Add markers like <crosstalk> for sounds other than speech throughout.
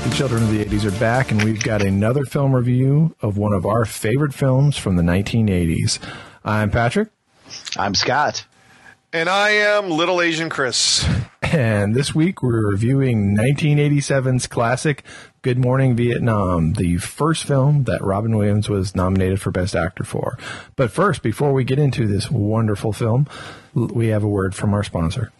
Right, the children of the 80s are back, and we've got another film review of one of our favorite films from the 1980s. I'm Patrick, I'm Scott. And I am Little Asian Chris. and this week we're reviewing 1987's classic Good Morning Vietnam, the first film that Robin Williams was nominated for Best Actor for. But first, before we get into this wonderful film, we have a word from our sponsor.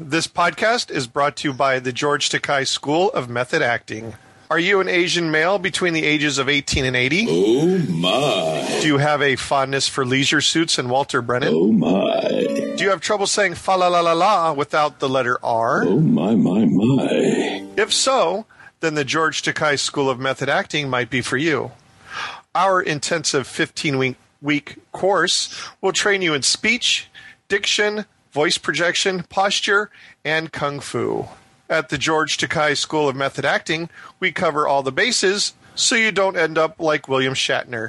This podcast is brought to you by the George Takei School of Method Acting. Are you an Asian male between the ages of 18 and 80? Oh my. Do you have a fondness for leisure suits and Walter Brennan? Oh my. Do you have trouble saying fa la la la la without the letter R? Oh my, my, my. If so, then the George Takei School of Method Acting might be for you. Our intensive 15 week, week course will train you in speech, diction, voice projection, posture, and kung fu. At the George Takei School of Method Acting, we cover all the bases so you don't end up like William Shatner.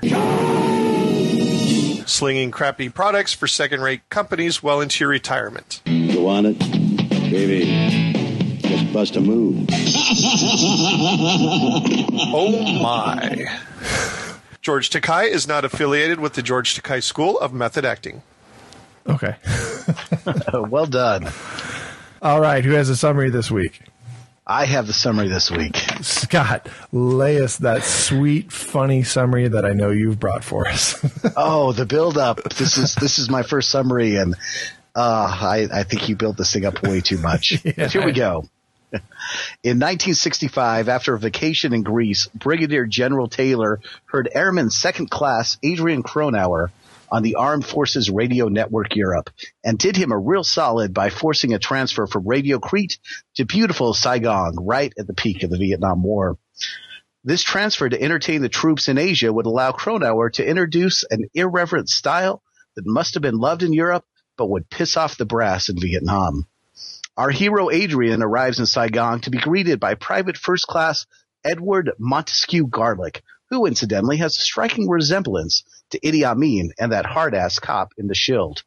Slinging crappy products for second rate companies well into your retirement. You want it? Baby, just bust a move. <laughs> Oh my. George Takei is not affiliated with the George Takei School of Method Acting. Okay. <laughs> Well done. All right, who has a summary this week? I have the summary this week. Scott, lay us that sweet, funny summary that I know you've brought for us. <laughs> Oh, the build up. This is this is my first summary, and uh, I I think you built this thing up way too much. <laughs> But here we go. In 1965, after a vacation in Greece, Brigadier General Taylor heard Airman Second Class Adrian Cronauer on the Armed Forces Radio Network Europe and did him a real solid by forcing a transfer from Radio Crete to beautiful Saigon right at the peak of the Vietnam War. This transfer to entertain the troops in Asia would allow Cronauer to introduce an irreverent style that must have been loved in Europe but would piss off the brass in Vietnam. Our hero Adrian arrives in Saigon to be greeted by Private First Class Edward Montesquieu Garlick, who incidentally has a striking resemblance to Idi Amin and that hard-ass cop in The Shield.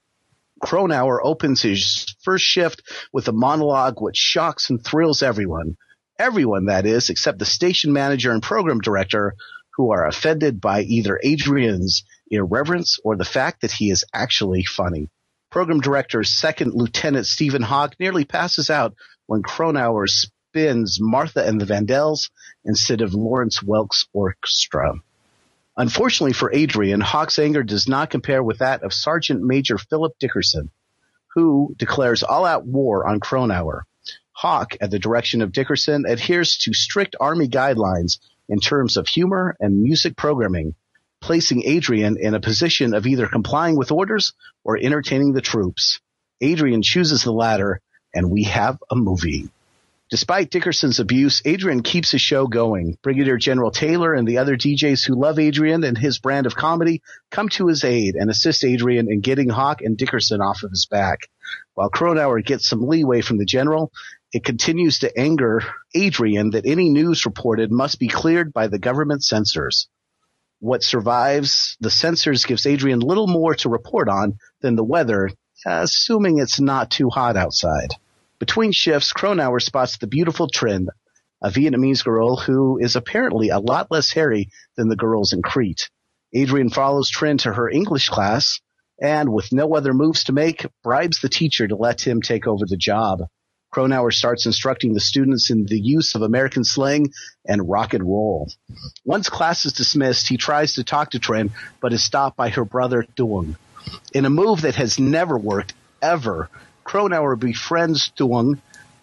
Cronauer opens his first shift with a monologue which shocks and thrills everyone. Everyone, that is, except the station manager and program director, who are offended by either Adrian's irreverence or the fact that he is actually funny. Program director Second Lieutenant Steven Hauk nearly passes out when Cronauer spins Martha and the Vandals instead of Lawrence Welk's orchestra. Unfortunately for Adrian, Hauk's anger does not compare with that of Sergeant Major Phillip Dickerson, who declares all-out war on Cronauer. Hauk, at the direction of Dickerson, adheres to strict Army guidelines in terms of humor and music programming, placing Adrian in a position of either complying with orders or entertaining the troops. Adrian chooses the latter, and we have a movie. Despite Dickerson's abuse, Adrian keeps his show going. Brigadier General Taylor and the other DJs who love Adrian and his brand of comedy come to his aid and assist Adrian in getting Hauk and Dickerson off of his back. While Cronauer gets some leeway from the general, it continues to anger Adrian that any news reported must be cleared by the government censors. What survives the censors gives Adrian little more to report on than the weather, assuming it's not too hot outside. Between shifts, Cronauer spots the beautiful Trin, a Vietnamese girl who is apparently a lot less hairy than the girls in Crete. Adrian follows Trin to her English class and, with no other moves to make, bribes the teacher to let him take over the job. Cronauer starts instructing the students in the use of American slang and rock and roll. Once class is dismissed, he tries to talk to Trin, but is stopped by her brother Duong. In a move that has never worked, ever, Cronauer befriends Duong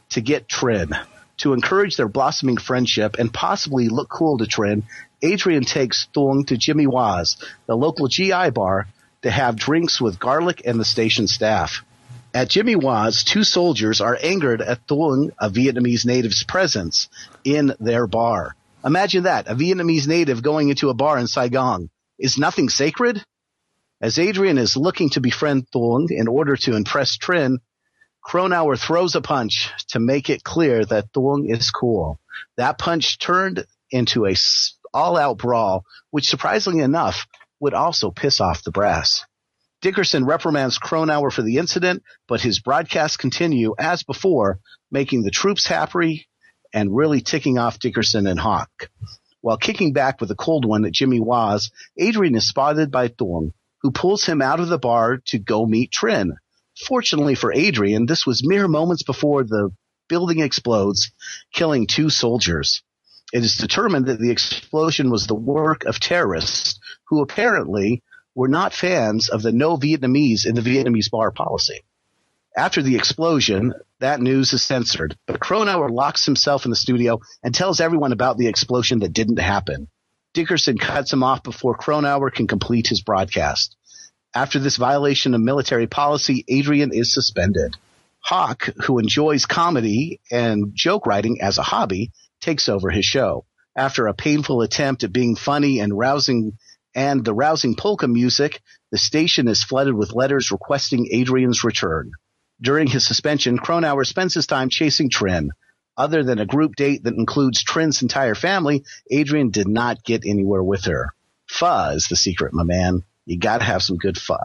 to get Trin. To encourage their blossoming friendship and possibly look cool to Trin, Adrian takes Duong to Jimmy Wah's, the local GI bar, to have drinks with Garlick and the station staff. At Jimmy Wah's, two soldiers are angered at Thuong, a Vietnamese native's presence in their bar. Imagine that, a Vietnamese native going into a bar in Saigon. Is nothing sacred? As Adrian is looking to befriend Thuong in order to impress Trin, Cronauer throws a punch to make it clear that Thuong is cool. That punch turned into a all-out brawl, which surprisingly enough would also piss off the brass. Dickerson reprimands Cronauer for the incident, but his broadcasts continue as before, making the troops happy and really ticking off Dickerson and Hauk. While kicking back with a cold one at Jimmy Wah's, Adrian is spotted by Thuong, who pulls him out of the bar to go meet Trin. Fortunately for Adrian, this was mere moments before the building explodes, killing two soldiers. It is determined that the explosion was the work of terrorists who apparently were not fans of the no Vietnamese in the Vietnamese bar policy. After the explosion, that news is censored, but Cronauer locks himself in the studio and tells everyone about the explosion that didn't happen. Dickerson cuts him off before Cronauer can complete his broadcast. After this violation of military policy, Adrian is suspended. Hauk, who enjoys comedy and joke writing as a hobby, takes over his show. After a painful attempt at being funny and rousing and the rousing polka music, the station is flooded with letters requesting Adrian's return. During his suspension, Cronauer spends his time chasing Trin. Other than a group date that includes Trin's entire family, Adrian did not get anywhere with her. Is the secret, my man. You gotta have some good fun.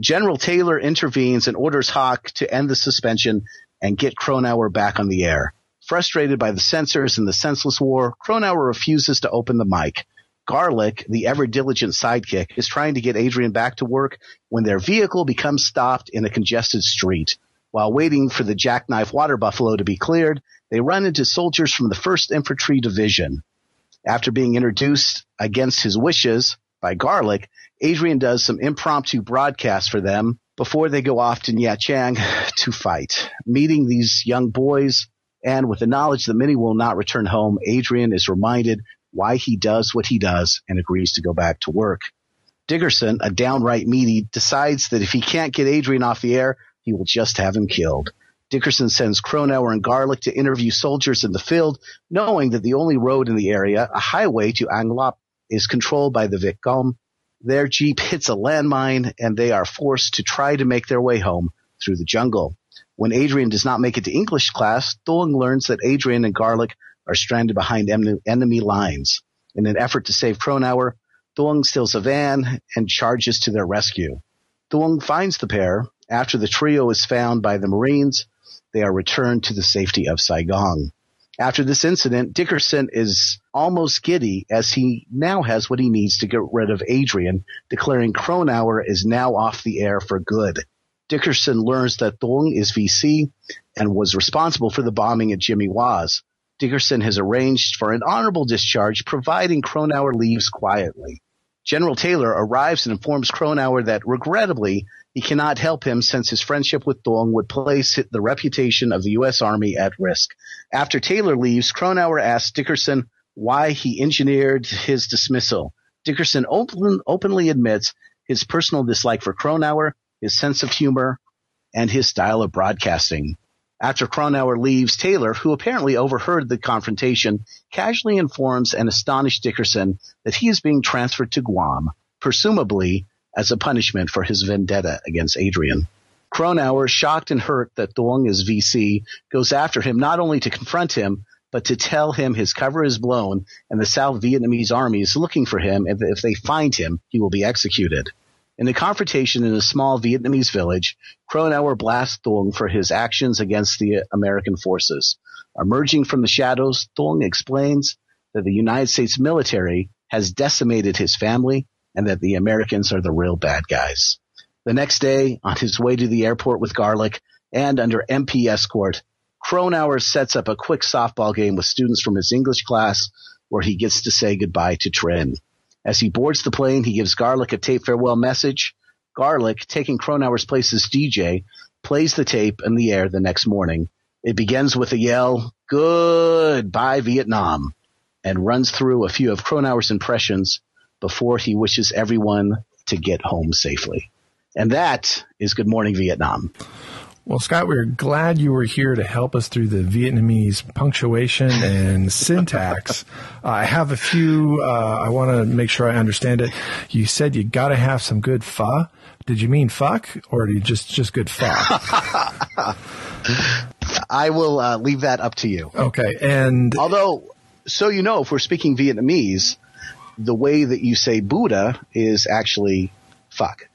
General Taylor intervenes and orders Hauk to end the suspension and get Cronauer back on the air. Frustrated by the censors and the senseless war, Cronauer refuses to open the mic. Garlick, the ever diligent sidekick, is trying to get Adrian back to work when their vehicle becomes stopped in a congested street. While waiting for the jackknife water buffalo to be cleared, they run into soldiers from the 1st Infantry Division. After being introduced against his wishes by Garlick, Adrian does some impromptu broadcasts for them before they go off to Nha Trang <sighs> to fight. Meeting these young boys and with the knowledge that many will not return home, Adrian is reminded why he does what he does and agrees to go back to work. Dickerson, a downright meaty, decides that if he can't get Adrian off the air, he will just have him killed. Dickerson sends Cronauer and Garlick to interview soldiers in the field, knowing that the only road in the area, a highway to An Loc, is controlled by the Viet Cong. Their jeep hits a landmine and they are forced to try to make their way home through the jungle. When Adrian does not make it to English class, Thuong learns that Adrian and Garlick are stranded behind enemy lines. In an effort to save Cronauer, Thuong steals a van and charges to their rescue. Thuong finds the pair. After the trio is found by the Marines, they are returned to the safety of Saigon. After this incident, Dickerson is almost giddy as he now has what he needs to get rid of Adrian, declaring Cronauer is now off the air for good. Dickerson learns that Thong is VC and was responsible for the bombing at Jimmy Wah's. Dickerson has arranged for an honorable discharge, providing Cronauer leaves quietly. General Taylor arrives and informs Cronauer that regrettably he cannot help him since his friendship with Thuong would place the reputation of the U.S. Army at risk. After Taylor leaves, Cronauer asks Dickerson why he engineered his dismissal. Dickerson open, openly admits his personal dislike for Cronauer his sense of humor, and his style of broadcasting. After Cronauer leaves, Taylor, who apparently overheard the confrontation, casually informs an astonished Dickerson that he is being transferred to Guam, presumably as a punishment for his vendetta against Adrian. Cronauer, shocked and hurt that Thuong is VC, goes after him not only to confront him, but to tell him his cover is blown and the South Vietnamese army is looking for him and if they find him, he will be executed. In the confrontation in a small Vietnamese village, Cronauer blasts Thong for his actions against the American forces. Emerging from the shadows, Thong explains that the United States military has decimated his family and that the Americans are the real bad guys. The next day, on his way to the airport with Garlick and under MP escort, Cronauer sets up a quick softball game with students from his English class where he gets to say goodbye to Trin. As he boards the plane, he gives Garlick a tape farewell message. Garlick, taking Cronauer's place as DJ, plays the tape in the air the next morning. It begins with a yell, Goodbye Vietnam, and runs through a few of Cronauer's impressions before he wishes everyone to get home safely. And that is Good Morning Vietnam. Well, Scott, we're glad you were here to help us through the Vietnamese punctuation and <laughs> syntax. Uh, I have a few. Uh, I want to make sure I understand it. You said you got to have some good pho. Did you mean fuck, or did you just just good pho? <laughs> I will uh, leave that up to you. Okay, and Although, so you know, if we're speaking Vietnamese, the way that you say Buddha is actually fuck.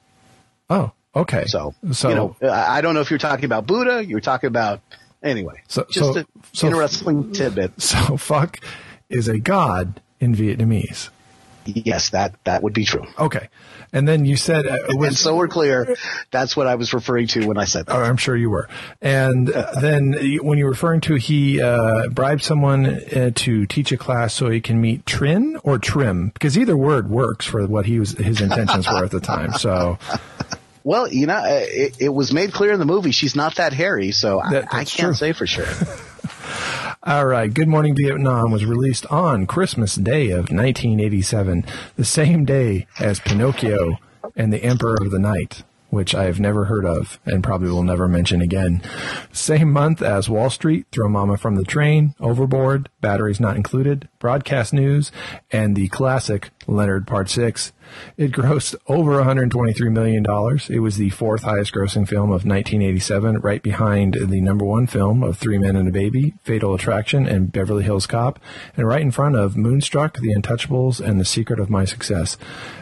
oh, okay. So, so you know, I don't know if you're talking about Buddha, you're talking about, anyway, So- just so- an so- interesting tidbit. <laughs> so fuck is a god in Vietnamese. Yes, that, that would be true. Okay, and then you said uh, And so we're clear, that's what I was referring to when I said that. Oh, I'm sure you were. And uh, then when you're referring to he uh, bribed someone uh, to teach a class so he can meet Trin or Trim, because either word works for what he was his intentions were at the time. So Well, you know, uh, it, it was made clear in the movie she's not that hairy, so I, That- I that's can't true. say for sure. <laughs> All right. Good Morning Vietnam was released on Christmas Day of 1987, the same day as Pinocchio and the Emperor of the Night, which I have never heard of and probably will never mention again. Same month as Wall Street, Throw Mama from the Train, Overboard, Batteries Not Included, Broadcast News, and the classic Leonard Part 6. It grossed over $123 million. It was the fourth highest grossing film of 1987, right behind the number one film of Three Men and a Baby, Fatal Attraction, and Beverly Hills Cop, and right in front of Moonstruck, The Untouchables, and The Secret of My Success.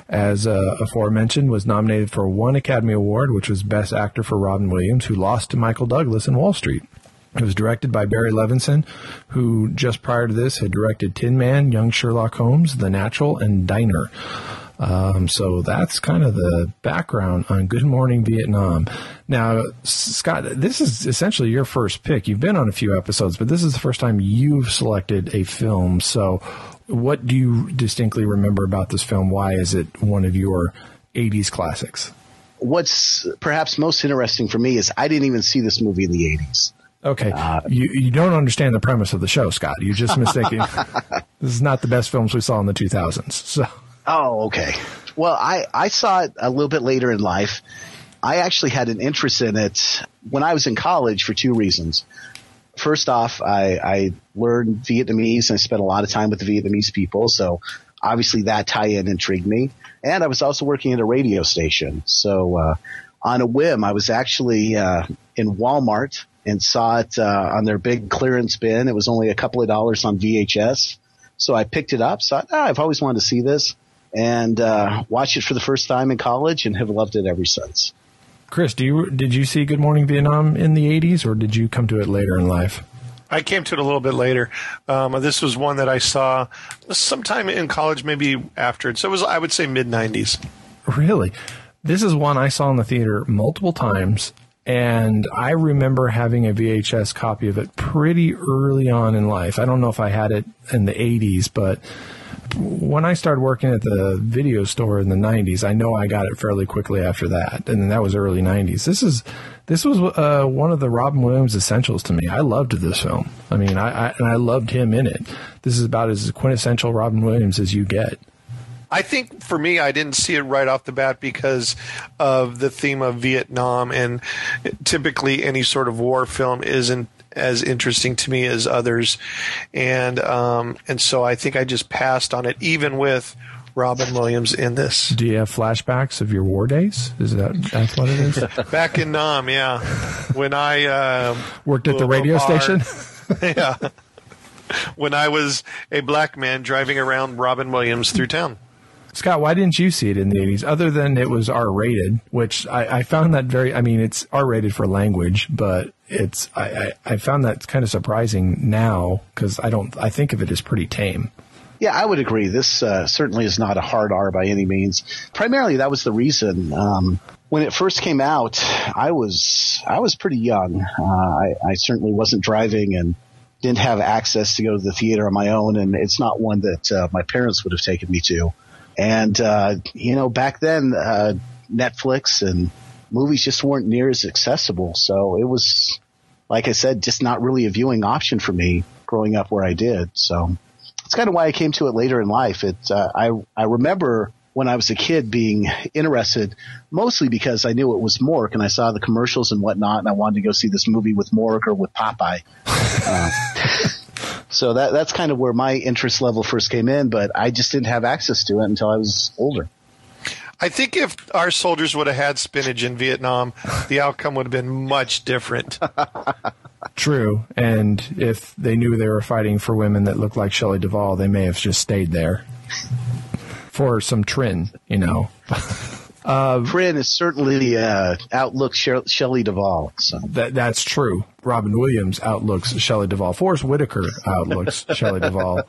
As uh, aforementioned, was nominated for one Academy Award, which was Best Actor for Robin Williams, who lost to Michael Douglas in Wall Street. It was directed by Barry Levinson, who just prior to this had directed Tin Man, Young Sherlock Holmes, The Natural, and Diner. Um, so that's kind of the background on Good Morning Vietnam. Now, Scott, this is essentially your first pick. You've been on a few episodes, but this is the first time you've selected a film. So, what do you distinctly remember about this film? Why is it one of your 80s classics? What's perhaps most interesting for me is I didn't even see this movie in the 80s. Okay, you you don't understand the premise of the show, Scott. You're just mistaken. <laughs> this is not the best films we saw in the 2000s. So, Oh, okay. Well, I, I saw it a little bit later in life. I actually had an interest in it when I was in college for two reasons. First off, I, I learned Vietnamese and I spent a lot of time with the Vietnamese people. So obviously that tie-in intrigued me. And I was also working at a radio station. So, uh, on a whim, I was actually, uh, in Walmart and saw it, uh, on their big clearance bin. It was only a couple of dollars on VHS. So I picked it up. Thought, oh, I've always wanted to see this and, uh, watched it for the first time in college and have loved it ever since. Chris, do you did you see Good Morning Vietnam in the 80s, or did you come to it later in life? I came to it a little bit later. Um, this was one that I saw sometime in college, maybe after. So it was, I would say, mid '90s. Really? This is one I saw in the theater multiple times, and I remember having a VHS copy of it pretty early on in life. I don't know if I had it in the 80s, but when I started working at the video store in the 90s, I know I got it fairly quickly after that, and that was early 90s. This is this was uh, one of the Robin Williams essentials to me. I loved this film. I mean, I, I and I loved him in it. This is about as quintessential Robin Williams as you get. I think for me, I didn't see it right off the bat because of the theme of Vietnam, and typically any sort of war film isn't as interesting to me as others, and um, and so I think I just passed on it, even with Robin Williams in this. Do you have flashbacks of your war days? Is that that's what it is? <laughs> Back in Nam, yeah, when I uh, Worked at the radio apart- station. <laughs> yeah, when I was a black man driving around Robin Williams through town. Scott, why didn't you see it in the 80s? Other than it was R rated, which I, I found that very, I mean, it's R rated for language, but it's, I, I, I found that kind of surprising now because I don't, I think of it as pretty tame. Yeah, I would agree. This uh, certainly is not a hard R by any means. Primarily, that was the reason. Um, when it first came out, I was I was pretty young. Uh, I, I certainly wasn't driving and didn't have access to go to the theater on my own, and it's not one that uh, my parents would have taken me to. And uh, you know, back then, uh, Netflix and movies just weren't near as accessible. So it was, like I said, just not really a viewing option for me growing up where I did. So it's kind of why I came to it later in life. It uh, I I remember when I was a kid being interested, mostly because I knew it was Mork and I saw the commercials and whatnot, and I wanted to go see this movie with Mork or with Popeye. <laughs> Uh, so that that's kind of where my interest level first came in, but I just didn't have access to it until I was older. I think if our soldiers would have had spinach in Vietnam, the outcome would have been much different. <laughs> True. And if they knew they were fighting for women that looked like Shelley Duvall, they may have just stayed there for some trin, you know. <laughs> Uh, Trin is certainly uh, outlooks Shelley Duvall. So. That, that's true. Robin Williams outlooks Shelley Duvall. Forest Whitaker outlooks <laughs> Shelley Duvall.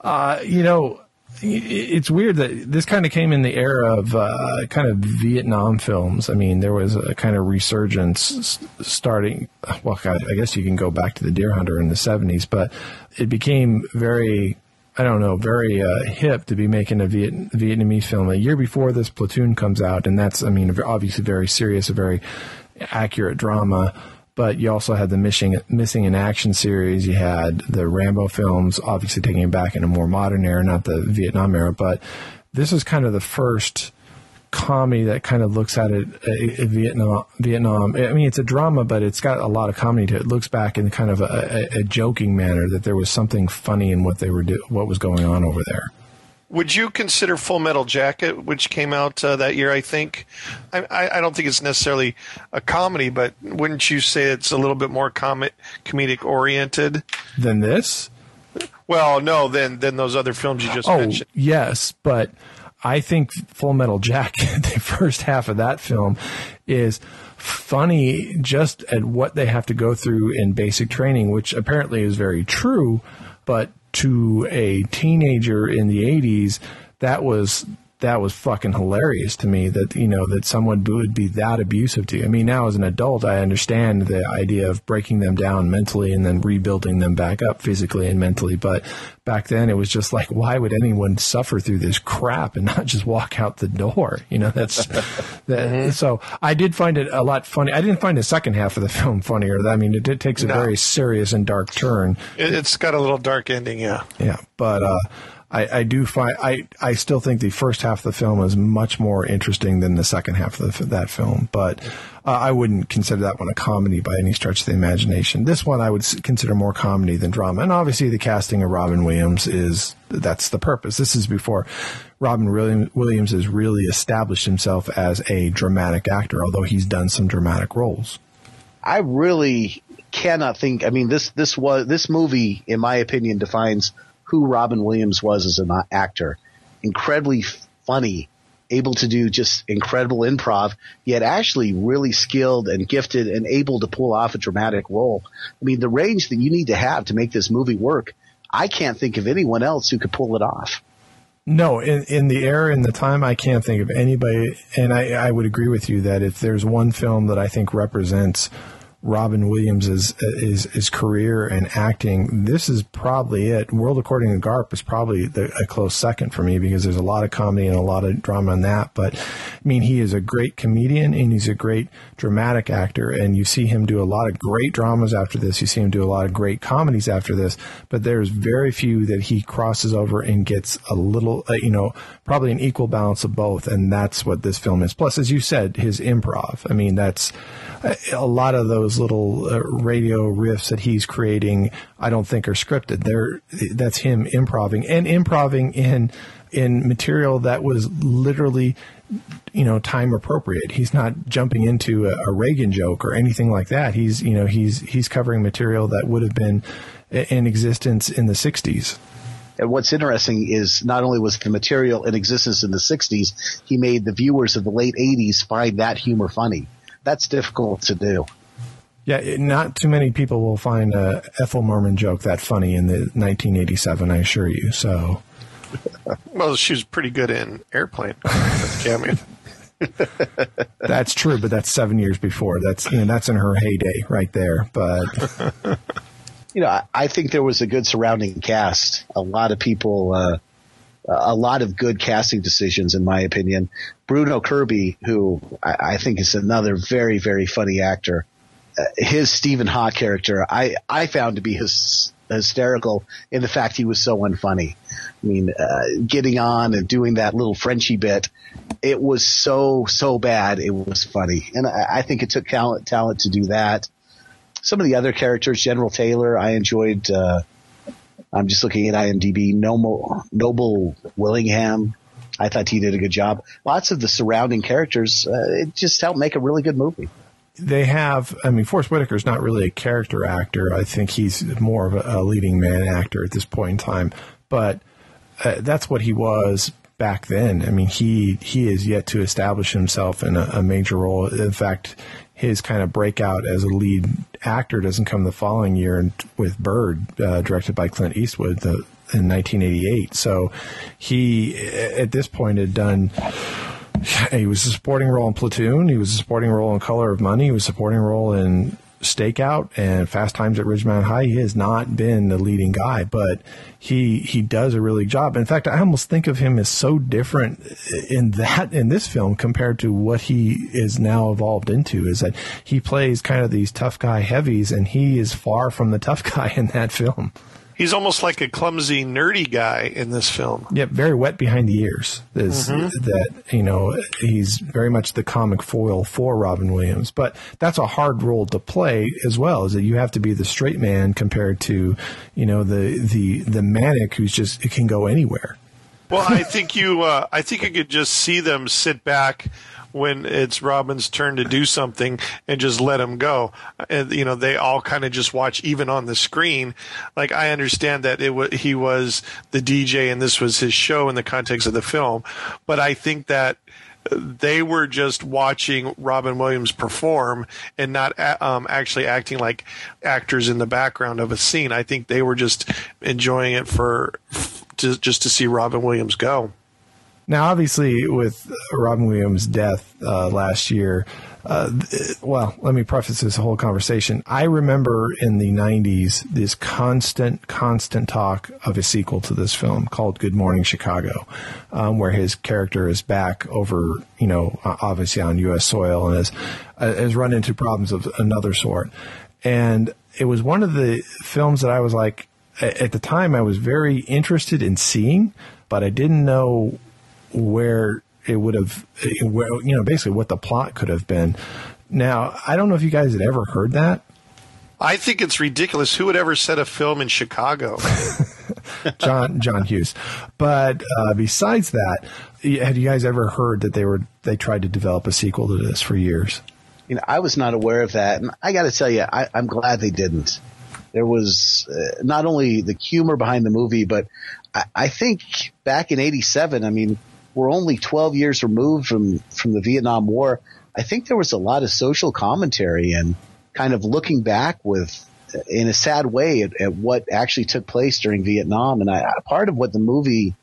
Uh, you know, it's weird that this kind of came in the era of uh, kind of Vietnam films. I mean, there was a kind of resurgence starting. Well, I guess you can go back to the Deer Hunter in the '70s, but it became very, I don't know, very uh, hip to be making a Viet- Vietnamese film. A year before this, Platoon comes out, and that's, I mean, obviously very serious, a very accurate drama but you also had the missing missing in action series. You had the Rambo films, obviously taking it back in a more modern era, not the Vietnam era. But this is kind of the first comedy that kind of looks at it uh, Vietnam. Vietnam. I mean, it's a drama, but it's got a lot of comedy to it. it looks back in kind of a, a, a, joking manner that there was something funny in what they were do, what was going on over there. Would you consider Full Metal Jacket, which came out uh, that year? I think. I, I, don't think it's necessarily a comedy, but wouldn't you say it's a little bit more comic, comedic oriented than this? Well, no, than than those other films you just oh, mentioned. Yes, but I think Full Metal Jacket, <laughs> the first half of that film, is funny just at what they have to go through in basic training, which apparently is very true, but to a teenager in the 80s, that was that was fucking hilarious to me that you know that someone would be that abusive to you. I mean, now as an adult, I understand the idea of breaking them down mentally and then rebuilding them back up physically and mentally. But back then, it was just like, why would anyone suffer through this crap and not just walk out the door? You know, that's <laughs> that. Mm-hmm. So I did find it a lot funny. I didn't find the second half of the <laughs> film funnier. I mean, it, it takes a no. very serious and dark turn. It's got a little dark ending, yeah. Yeah, but. uh I, I do find I, I still think the first half of the film is much more interesting than the second half of the, that film, but uh, I wouldn't consider that one a comedy by any stretch of the imagination. This one I would consider more comedy than drama, and obviously the casting of Robin Williams is that's the purpose. This is before Robin Williams has really established himself as a dramatic actor, although he's done some dramatic roles. I really cannot think. I mean, this this was this movie, in my opinion, defines who Robin Williams was as an actor. Incredibly funny, able to do just incredible improv, yet actually really skilled and gifted and able to pull off a dramatic role. I mean, the range that you need to have to make this movie work, I can't think of anyone else who could pull it off. No, in, in the era and the time, I can't think of anybody. And I, I would agree with you that if there's one film that I think represents Robin Williams' his, his career and acting, this is probably it. World According to Garp is probably the, a close second for me because there's a lot of comedy and a lot of drama in that. But I mean, he is a great comedian and he's a great dramatic actor. And you see him do a lot of great dramas after this. You see him do a lot of great comedies after this. But there's very few that he crosses over and gets a little, uh, you know, probably an equal balance of both. And that's what this film is. Plus, as you said, his improv. I mean, that's a lot of those little uh, radio riffs that he's creating, I don't think are scripted. They're, that's him improving and improving in, in material that was literally, you know, time appropriate. He's not jumping into a, a Reagan joke or anything like that. He's, you know, he's, he's covering material that would have been in existence in the 60s. And what's interesting is not only was the material in existence in the 60s, he made the viewers of the late 80s find that humor funny that's difficult to do. Yeah, not too many people will find a Ethel Merman joke that funny in the 1987. I assure you. So, <laughs> well, she was pretty good in Airplane <laughs> cameo. that's true, but that's seven years before. That's you know that's in her heyday right there. But <laughs> you know, I, I think there was a good surrounding cast. A lot of people. Uh, a lot of good casting decisions, in my opinion. Bruno Kirby, who I, I think is another very, very funny actor. Uh, his Steven Hauk character, I, I found to be his hysterical in the fact he was so unfunny. I mean, uh, getting on and doing that little Frenchy bit, it was so so bad. It was funny, and I, I think it took talent talent to do that. Some of the other characters, General Taylor, I enjoyed. Uh, I'm just looking at IMDb. Noble, Noble Willingham, I thought he did a good job. Lots of the surrounding characters, uh, it just helped make a really good movie they have. I mean, Forest Whitaker's not really a character actor. I think he's more of a, a leading man actor at this point in time. But uh, that's what he was back then. I mean, he he is yet to establish himself in a, a major role. In fact, his kind of breakout as a lead actor doesn't come the following year with Bird, uh, directed by Clint Eastwood the, in 1988. So he, at this point, had done <laughs> he was a supporting role in Platoon. He was a supporting role in Color of Money. He was a supporting role in Stakeout and Fast Times at Ridgemont High. He has not been the leading guy, but he he does a really good job. In fact, I almost think of him as so different in that in this film compared to what he is now evolved into. Is that he plays kind of these tough guy heavies, and he is far from the tough <laughs> guy in that film he's almost like a clumsy, nerdy guy in this film. Yep, very wet behind the ears. Is mm-hmm. that you know he's very much the comic foil for Robin Williams, but that's a hard role to play as well. Is that you have to be the straight man compared to you know the the the manic who's just it can go anywhere. Well, I think you, uh, I think you could just see them sit back when it's Robin's turn to do something and just let him go. And you know, they all kind of just watch even on the screen. Like I understand that it was he was the DJ and this was his show in the context of the film, but I think that they were just watching Robin Williams perform and not um, actually acting like actors in the background of a scene. I think they were just enjoying it for to, just to see Robin Williams go. Now, obviously, with Robin Williams' death uh, last year, uh, well, let me preface this whole conversation. I remember in the 90s this constant, constant talk of a sequel to this film called Good Morning Chicago, um, where his character is back over, you know, obviously on U.S. soil and has, uh, has run into problems of another sort. And it was one of the films that I was like, at the time, I was very interested in seeing, but I didn't know where it would have, where, you know, basically what the plot could have been. Now, I don't know if you guys had ever heard that. I think it's ridiculous. Who would ever set a film in Chicago? <laughs> <laughs> John John Hughes. But uh, besides that, had you guys ever heard that they were they tried to develop a sequel to this for years? You know, I was not aware of that, and I got to tell you, I, am glad they didn't. There was uh, not only the humor behind the movie, but I, I think back in '87, I mean, we're only 12 years removed from, from the Vietnam War. I think there was a lot of social commentary and kind of looking back with, in a sad way at, at what actually took place during Vietnam. And I, part of what the movie,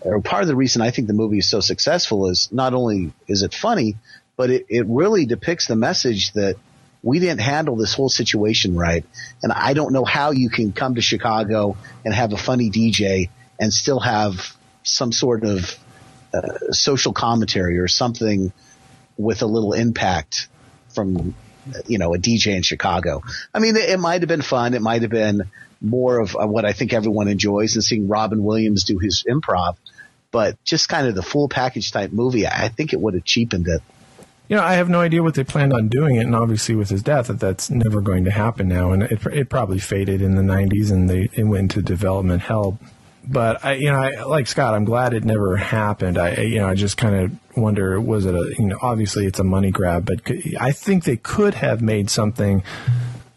or part of the reason I think the movie is so successful is not only is it funny, but it, it really depicts the message that we didn't handle this whole situation right. And I don't know how you can come to Chicago and have a funny DJ and still have some sort of uh, social commentary or something with a little impact from you know a DJ in Chicago. I mean, it, it might have been fun. It might have been more of what I think everyone enjoys and seeing Robin Williams do his improv. But just kind of the full package type movie, I think it would have cheapened it. You know, I have no idea what they planned on doing it, and obviously with his death, that that's never going to happen now. And it, it probably faded in the '90s, and they it went into development hell but I, you know, I, like Scott, I'm glad it never happened. I, you know, I just kind of wonder, was it a, you know, obviously it's a money grab, but I think they could have made something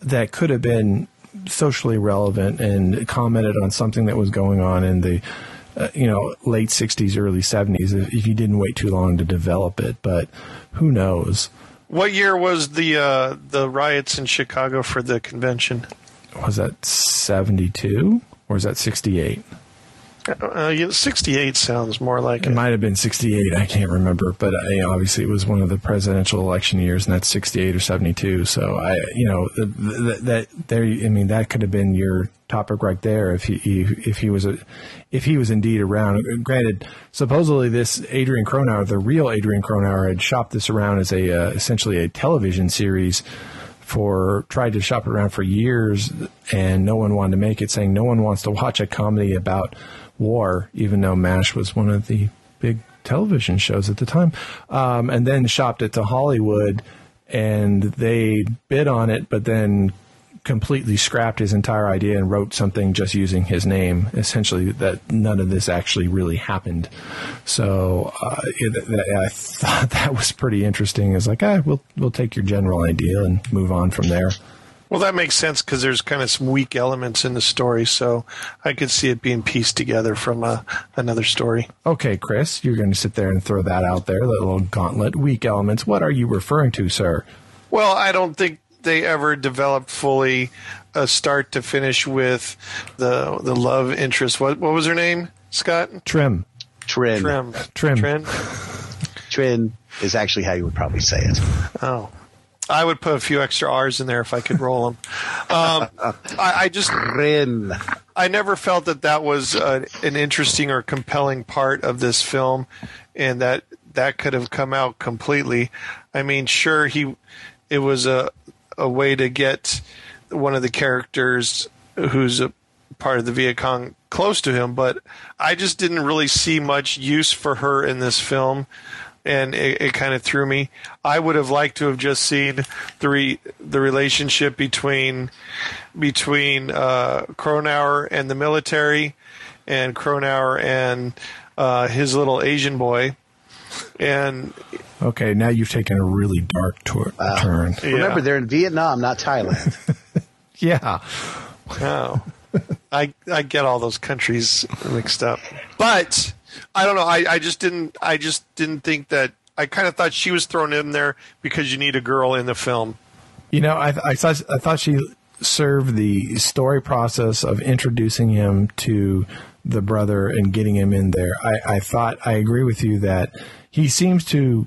that could have been socially relevant and commented on something that was going on in the, uh, you know, late '60s, early '70s. If, if you didn't wait too long to develop it, but who knows? What year was the uh, the riots in Chicago for the convention? Was that '72 or was that '68? Uh, 68 sounds more like it. It might have been 68. I can't remember, but uh, obviously it was one of the presidential election years, and that's 68 or 72. So I, you know, that, that there. I mean, that could have been your topic right there if he, if he was a, if he was indeed around. Granted, supposedly this Adrian Cronauer, the real Adrian Cronauer, had shopped this around as a uh, essentially a television series for tried to shop it around for years, and no one wanted to make it, saying no one wants to watch a comedy about war, even though MASH was one of the big television shows at the time, um, and then shopped it to Hollywood, and they bid on it, but then completely scrapped his entire idea and wrote something just using his name, essentially that none of this actually really happened. So uh, it, I thought <laughs> that was pretty interesting. It's like, ah, we'll we'll take your general idea and move on from there. Well, that makes sense because there's kind of some weak elements in the story, so I could see it being pieced together from uh, another story. Okay, Chris, you're going to sit there and throw that out there, that little gauntlet. Weak elements. What are you referring to, sir? Well, I don't think they ever developed fully a start to finish with the the love interest. What what was her name? Scott Trim. Trin. Trim Trim. Trin. Trin is actually how you would probably say it. Oh. I would put a few extra R's in there if I could roll them. Um, I, I just. I never felt that that was uh, an interesting or compelling part of this film, and that that could have come out completely. I mean, sure, he it was a a way to get one of the characters who's a part of the Viet Cong close to him, but I just didn't really see much use for her in this film. And it, it kind of threw me. I would have liked to have just seen the re, the relationship between between uh, Cronauer and the military, and Cronauer and uh, his little Asian boy, and Okay, now you've taken a really dark tor- turn. Remember, they're in Vietnam, not Thailand. <laughs> Yeah. Wow. I I get all those countries mixed up, but I don't know. I, I just didn't. I just didn't think that. I kind of thought she was thrown in there because you need a girl in the film. You know, I, I thought I thought she served the story process of introducing him to the brother and getting him in there. I, I thought I agree with you that he seems to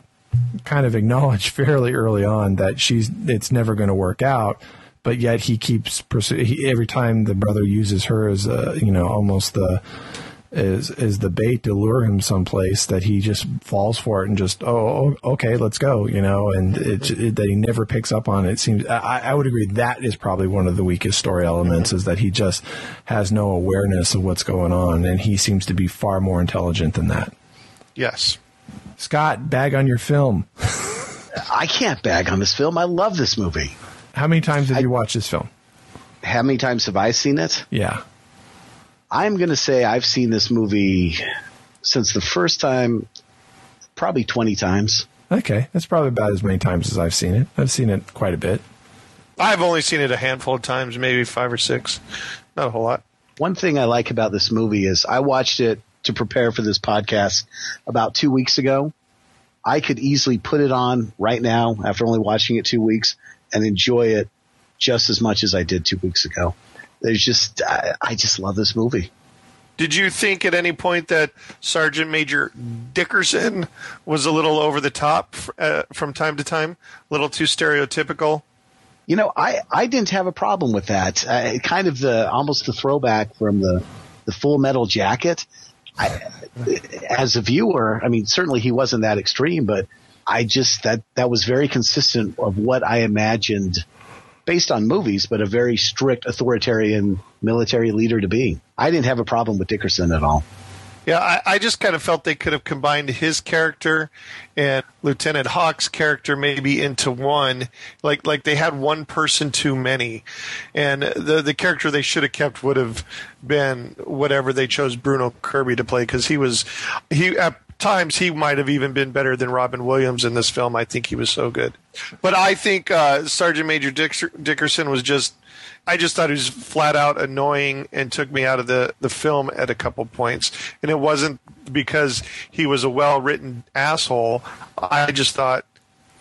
kind of acknowledge <laughs> fairly early on that she's it's never going to work out. But yet he keeps pursu- he, every time the brother uses her as a you know almost the is is the bait to lure him someplace that he just falls for it and just oh oh, okay let's go you know and it, it, that he never picks up on it seems I, I would agree that is probably one of the weakest story elements is that he just has no awareness of what's going on and he seems to be far more intelligent than that. Yes. Scott, bag on your film. I can't bag on this film. I love this movie. How many times have you watched this film? How many times have I seen it? Yeah. I'm going to say I've seen this movie since the first time, probably 20 times. Okay, that's probably about as many times as I've seen it. I've seen it quite a bit. I've only seen it a handful of times, maybe five or six. Not a whole lot. One thing I like about this movie is I watched it to prepare for this podcast about two weeks ago. I could easily put it on right now after only watching it two weeks and enjoy it just as much as I did two weeks ago. There's just, I, I just love this movie. Did you think at any point that Sergeant Major Dickerson was a little over the top uh, from time to time, a little too stereotypical? You know, I, I didn't have a problem with that. Uh, kind of the almost the throwback from the the Full Metal Jacket. I, as a viewer, I mean, certainly he wasn't that extreme, but I just that that was very consistent of what I imagined based on movies, but a very strict authoritarian military leader to be. I didn't have a problem with Dickerson at all. Yeah, I, I just kind of felt they could have combined his character and Lieutenant Hauk's character maybe into one. Like like they had one person too many, and the the character they should have kept would have been whatever they chose Bruno Kirby to play because he was he at times he might have even been better than Robin Williams in this film. I think he was so good, but I think uh, Sergeant Major Dickerson was just I just thought he was flat out annoying and took me out of the, the film at a couple points. And it wasn't because he was a well written asshole. I just thought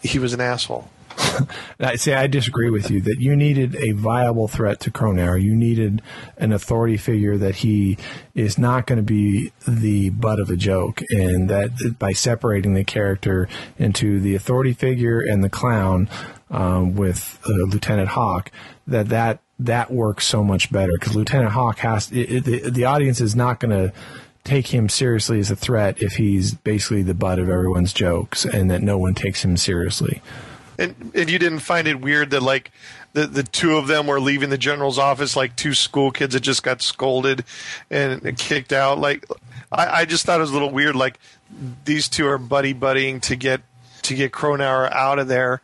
he was an asshole. <laughs> I say I disagree with you that you needed a viable threat to Cronauer. You needed an authority figure that he is not going to be the butt of a joke, and that by separating the character into the authority figure and the clown um, with uh, Lieutenant Hauk, that that that works so much better because Lieutenant Hauk has it, it, the, the audience is not going to take him seriously as a threat if he's basically the butt of everyone's jokes and that no one takes him seriously. And and you didn't find it weird that like the the two of them were leaving the general's office like two school kids that just got scolded and kicked out. Like I, I just thought it was a little weird. Like these two are buddy buddying to get to get Cronauer out of there,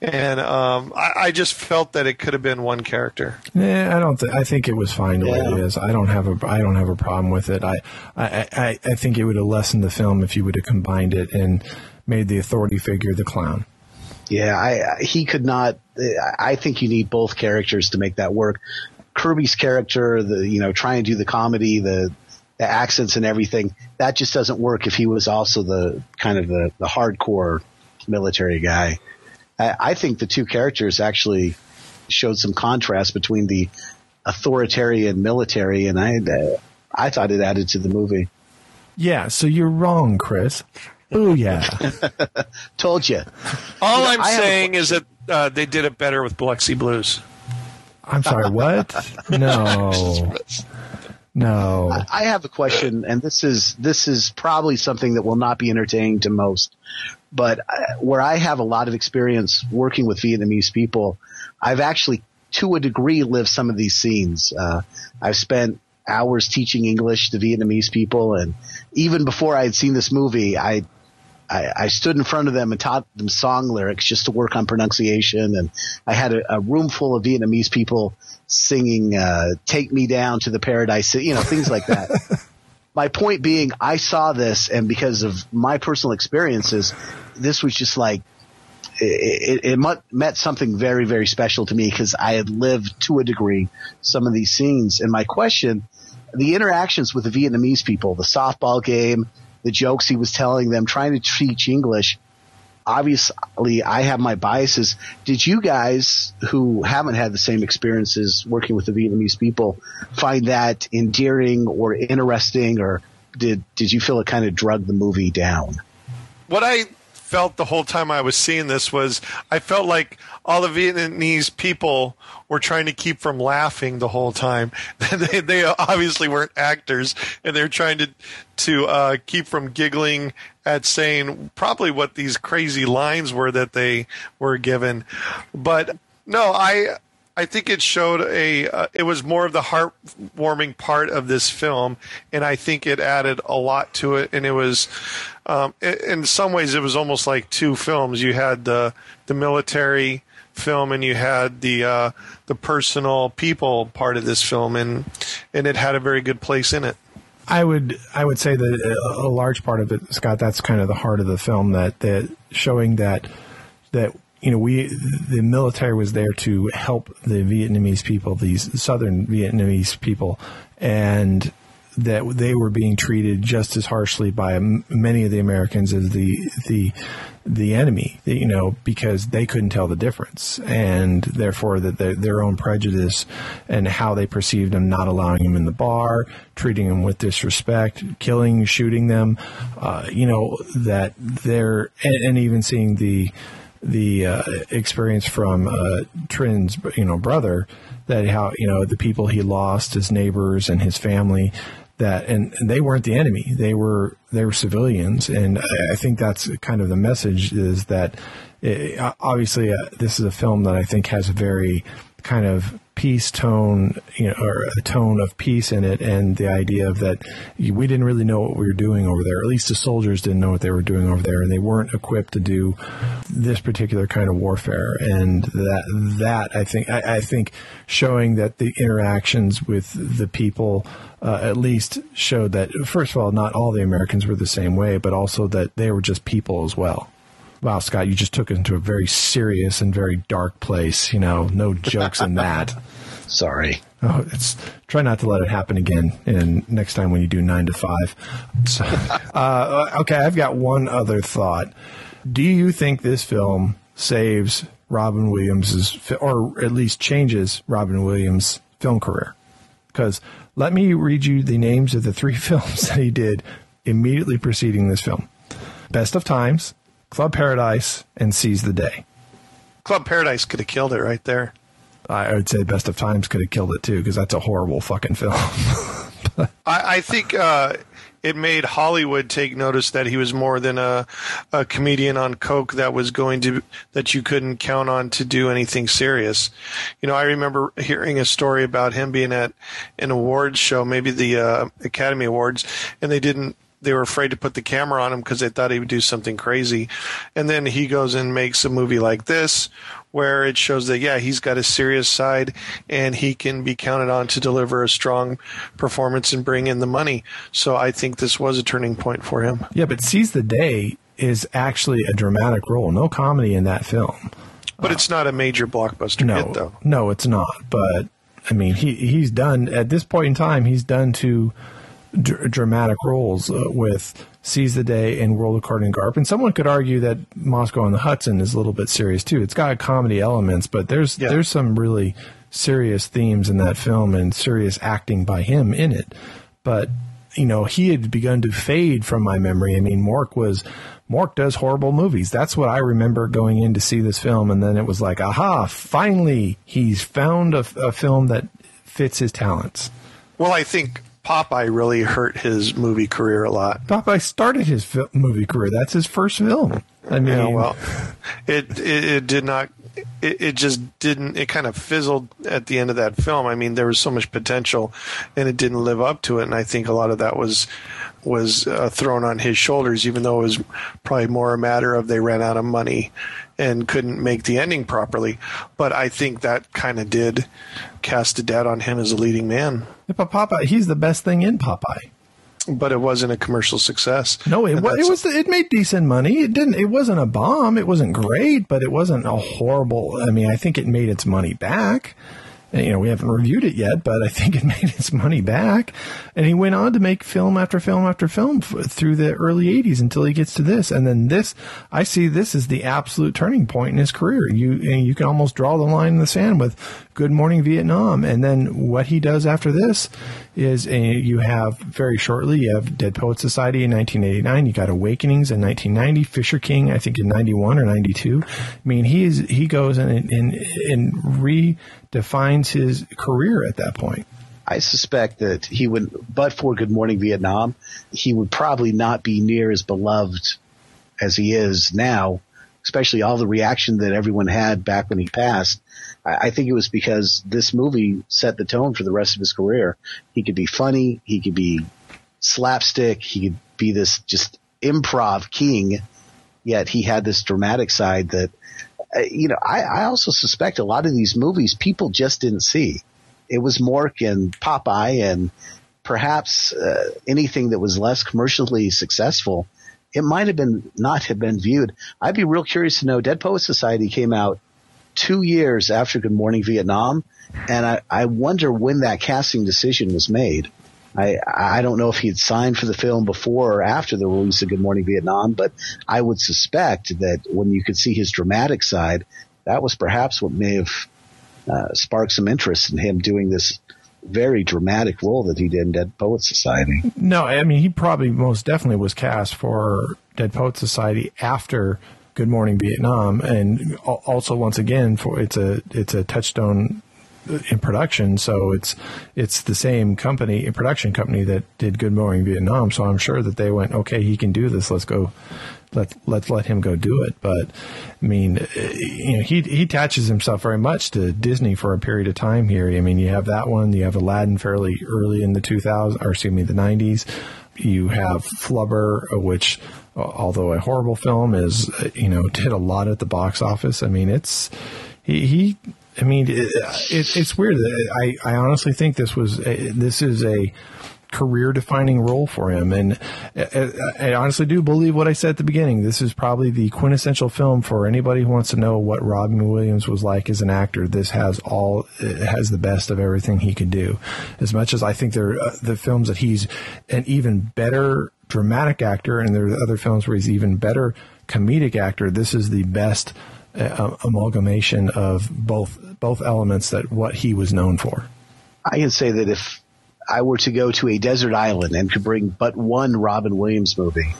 and um, I, I, just felt that it could have been one character. Yeah, I don't. Th- I think it was fine the yeah. way it is. I don't have a. I don't have a problem with it. I, I, I, I think it would have lessened the film if you would have combined it and made the authority figure the clown. Yeah, I, he could not. I think you need both characters to make that work. Kirby's character, the you know, try and do the comedy, the the accents and everything, that just doesn't work if he was also the kind of the, the hardcore military guy. I, I think the two characters actually showed some contrast between the authoritarian military, and I I thought it added to the movie. Yeah, so you're wrong, Chris. Oh yeah, <laughs> told you. All you know, I'm saying is that uh, they did it better with Biloxi Blues. I'm sorry, what? <laughs> No. No. I have a question, and this is this is probably something that will not be entertaining to most. But uh, where I have a lot of experience working with Vietnamese people, I've actually, to a degree, lived some of these scenes. Uh, I've spent hours teaching English to Vietnamese people, and even before I had seen this movie, I I, I, stood in front of them and taught them song lyrics just to work on pronunciation. And I had a, a room full of Vietnamese people singing, uh, take me down to the paradise, you know, things like that. <laughs> my point being, I saw this and because of my personal experiences, this was just like, it, it, it meant something very, very special to me because I had lived to a degree some of these scenes. And my question, the interactions with the Vietnamese people, the softball game, the jokes he was telling them, trying to teach English. Obviously, I have my biases. Did you guys who haven't had the same experiences working with the Vietnamese people find that endearing or interesting, or did did you feel it kind of drug the movie down? What I felt the whole time I was seeing this was I felt like all the Vietnamese people were trying to keep from laughing the whole time. <laughs> they, they obviously weren't actors, and they're trying to to uh, keep from giggling at saying probably what these crazy lines were that they were given. But no, I I think it showed a. Uh, it was more of the heartwarming part of this film, and I think it added a lot to it. And it was, um, in some ways, it was almost like two films. You had the the military film, and you had the uh, the personal people part of this film, and and it had a very good place in it. I would I would say that a large part of it, Scott. That's kind of the heart of the film. That that showing that that you know, we the military was there to help the Vietnamese people, these southern Vietnamese people, and that they were being treated just as harshly by many of the Americans as the the the enemy, you know, because they couldn't tell the difference, and therefore that their, their own prejudice and how they perceived them, not allowing them in the bar, treating them with disrespect, killing, shooting them, uh, you know, that they're and, and even seeing the the uh, experience from uh, Trinh's, you know, brother, that how you know the people he lost, his neighbors and his family, that and, they weren't the enemy; they were they were civilians, and I, think that's kind of the message is that it, obviously uh, this is a film that I think has a very kind of peace tone, you know, or a tone of peace in it, and the idea of that we didn't really know what we were doing over there. At least the soldiers didn't know what they were doing over there, and they weren't equipped to do this particular kind of warfare. And that that I think I, I think showing that the interactions with the people uh, at least showed that first of all, not all the Americans were the same way, but also that they were just people as well. Wow, Scott, you just took it into a very serious and very dark place. You know, no jokes in that. <laughs> Sorry. Oh, it's try not to let it happen again. And next time when you do nine to five. So, <laughs> uh, okay, I've got one other thought. Do you think this film saves Robin Williams's, or at least changes Robin Williams' film career? Because let me read you the names of the three <laughs> films that he did immediately preceding this film: Best of Times, Club Paradise, and Seize the Day. Club Paradise could have killed it right there. I would say Best of Times could have killed it too because that's a horrible fucking film. <laughs> I, I think uh, it made Hollywood take notice that he was more than a, a comedian on coke that was going to that you couldn't count on to do anything serious. You know, I remember hearing a story about him being at an awards show, maybe the uh, Academy Awards, and they didn't they were afraid to put the camera on him because they thought he would do something crazy. And then he goes and makes a movie like this where it shows that yeah he's got a serious side and he can be counted on to deliver a strong performance and bring in the money. So i think this was a turning point for him. Yeah but seize the day is actually a dramatic role. No comedy in that film. But it's not a major blockbuster no hit though. no it's not. But i mean he he's done at this point in time he's done two dr- dramatic roles uh, with Seize the Day and World According to Garp. And someone could argue that Moscow on the Hudson is a little bit serious too. It's got comedy elements, but there's Yeah. there's some really serious themes in that film and serious acting by him in it. But you know, he had begun to fade from my memory. I mean, Mork was Mork does horrible movies. That's what I remember going in to see this film, and then it was like, aha! Finally, he's found a, a film that fits his talents. well i think popeye really hurt his movie career a lot Popeye started his fil- movie career. That's his first film. I mean, yeah well it, it it did not it, it just didn't it kind of fizzled at the end of that film i mean there was so much potential and it didn't live up to it and i think a lot of that was was uh, thrown on his shoulders even though it was probably more a matter of they ran out of money and couldn't make the ending properly but i think that kind of did cast a doubt on him as a leading man but Popeye, he's the best thing in Popeye. but it wasn't a commercial success No, it, And wa- it was. It made decent money. It didn't. It wasn't a bomb. It wasn't great, but it wasn't a horrible. I mean, I think it made its money back. You know, we haven't reviewed it yet, but I think it <laughs> made its money back. And he went on to make film after film after film f- through the early '80s until he gets to this. And then this, I see this as the absolute turning point in his career. You and you can almost draw the line in the sand with Good Morning Vietnam, and then what he does after this is uh, you have very shortly you have Dead Poet Society in 1989. You got Awakenings in 1990. Fisher King, I think in 91 or 92. I mean, he is he goes and in and, and redefines his career at that point. I suspect that he would, but for Good Morning Vietnam, he would probably not be near as beloved as he is now, especially all the reaction that everyone had back when he passed. I, think it was because this movie set the tone for the rest of his career. He could be funny, he could be slapstick, he could be this just improv king, yet he had this dramatic side that, you know, I, I also suspect a lot of these movies people just didn't see it was Mork and Popeye and perhaps uh, anything that was less commercially successful. It might have been not have been viewed. I'd be real curious to know. Dead Poet Society came out two years after Good Morning Vietnam, and I, I wonder when that casting decision was made. I I don't know if he had signed for the film before or after the release of Good Morning Vietnam, but I would suspect that when you could see his dramatic side, that was perhaps what may have uh, sparked some interest in him doing this very dramatic role that he did in Dead Poets Society. No, I mean he probably most definitely was cast for Dead Poet Society after Good Morning Vietnam, and also once again for it's a it's a touchstone in production, so it's it's the same company, a production company that did Good Morning Vietnam. So I'm sure that they went, okay, he can do this. Let's go. Let let's let him go do it. But I mean, eh, you know, he he attaches himself very much to Disney for a period of time here. I mean, you have that one. You have Aladdin fairly early in the 2000s, or excuse me, the 90s. You have Flubber, uh, which, although a horrible film, is uh, you know did a lot at the box office. I mean, it's he. he I mean, it, it, it's weird. I, I honestly think this was a, this is a career defining role for him. And I, I honestly do believe what I said at the beginning. This is probably the quintessential film for anybody who wants to know what Robin Williams was like as an actor. This has all, it has the best of everything he could do. As much as I think there are the films that he's an even better dramatic actor, and there are other films where he's even better comedic actor, this is the best uh, amalgamation of both both elements that what he was known for. I can say that if I were to go to a desert island and could bring but one Robin Williams movie,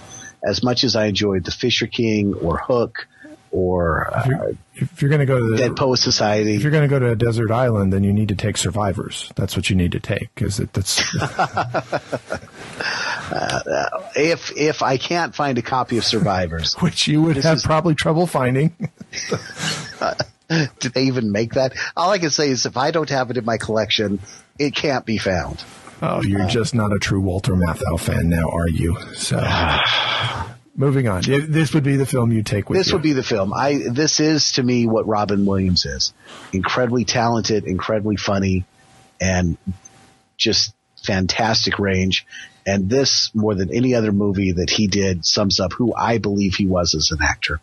as much as I enjoyed The Fisher King or Hook or uh, If you're going to go to the Dead Poet Society. if you're going to go to a desert island, then you need to take survivors. That's what you need to take because that's <laughs> <laughs> if if I can't find a copy of Survivors, <laughs> which you would have is- probably trouble finding. did they even make that? All I can say is if I don't have it in my collection, it can't be found. Oh, you're just not a true Walter Matthau fan now, are you? So, <sighs> <sighs> moving on. This would be the film you take with you. This you. would be the film. I this is to me what Robin Williams is. Incredibly talented, incredibly funny, and just fantastic range. And this, more than any other movie that he did, sums up who I believe he was as an actor.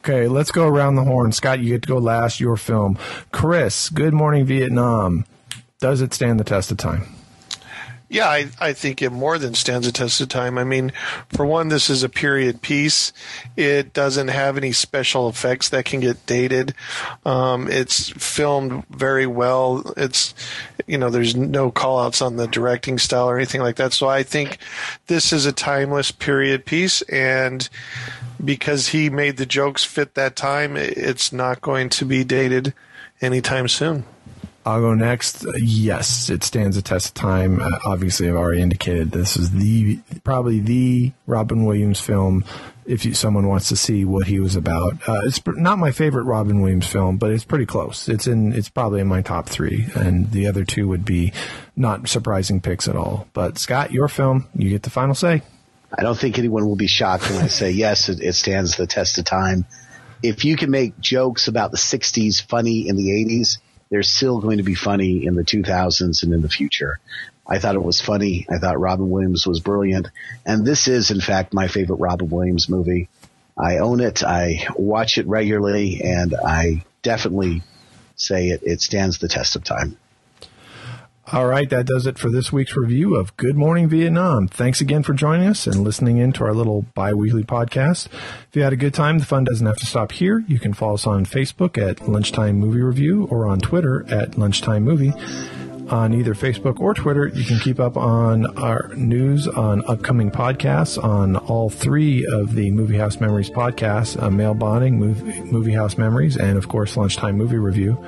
Okay, let's go around the horn. Scott, you get to go last. Your film. Chris, Good Morning Vietnam. Does it stand the test of time? Yeah, I, I think it more than stands a test of time. I mean, for one, this is a period piece. It doesn't have any special effects that can get dated. Um, it's filmed very well. It's, you know, there's no call outs on the directing style or anything like that. So I think this is a timeless period piece. And because he made the jokes fit that time, it's not going to be dated anytime soon. I'll go next. Yes, it stands the test of time. Uh, obviously, I've already indicated this is the probably the Robin Williams film. If you, someone wants to see what he was about, uh, it's not my favorite Robin Williams film, but it's pretty close. It's in. It's probably in my top three, and the other two would be not surprising picks at all. But Scott, your film, you get the final say. I don't think anyone will be shocked when I say <laughs> yes, it, it stands the test of time. If you can make jokes about the 60s funny in the 80s, they're still going to be funny in the 2000s and in the future. I thought it was funny. I thought Robin Williams was brilliant. And this is, in fact, my favorite Robin Williams movie. I own it. I watch it regularly and I definitely say it, it stands the test of time. All right, that does it for this week's review of Good Morning Vietnam. Thanks again for joining us and listening in to our little bi-weekly podcast. If you had a good time, the fun doesn't have to stop here. You can follow us on Facebook at Lunchtime Movie Review or on Twitter at Lunchtime Movie. On either Facebook or Twitter, you can keep up on our news on upcoming podcasts on all three of the Movie House Memories podcasts, uh, Mail Bonding, movie, movie House Memories, and of course, Lunchtime Movie Review.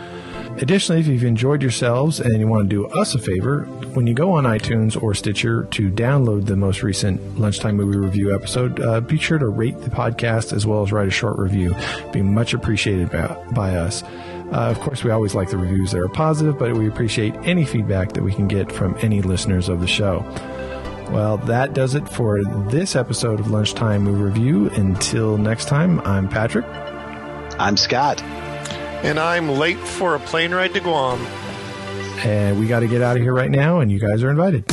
Additionally, if you've enjoyed yourselves and you want to do us a favor, when you go on iTunes or Stitcher to download the most recent Lunchtime Movie Review episode, uh, be sure to rate the podcast as well as write a short review. It'd be much appreciated by, by us. Uh, of course, we always like the reviews that are positive, but we appreciate any feedback that we can get from any listeners of the show. Well, that does it for this episode of Lunchtime Movie Review. Until next time, I'm Patrick. I'm Scott. And I'm late for a plane ride to Guam. And we got to get out of here right now, and you guys are invited.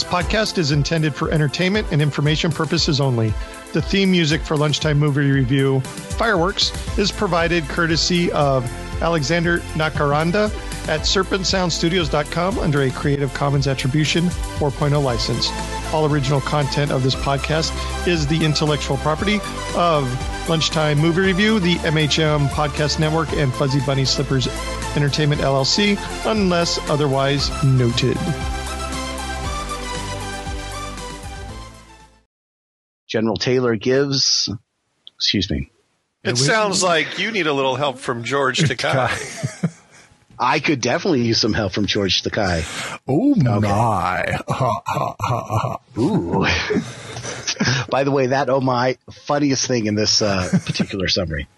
This podcast is intended for entertainment and information purposes only. The theme music for Lunchtime Movie Review, Fireworks, is provided courtesy of Alexander Nakarada at serpentsoundstudios.com under a Creative Commons Attribution 4.0 license. All original content of this podcast is the intellectual property of Lunchtime Movie Review, the MHM Podcast Network, and Fuzzy Bunny Slippers Entertainment LLC, unless otherwise noted. General Taylor gives, excuse me, It sounds like you need a little help from George <laughs> Takei. I could definitely use some help from George Takei. Oh my! Ha, ha, ha, ha. Ooh. By the way, that oh my funniest thing in this uh, particular summary.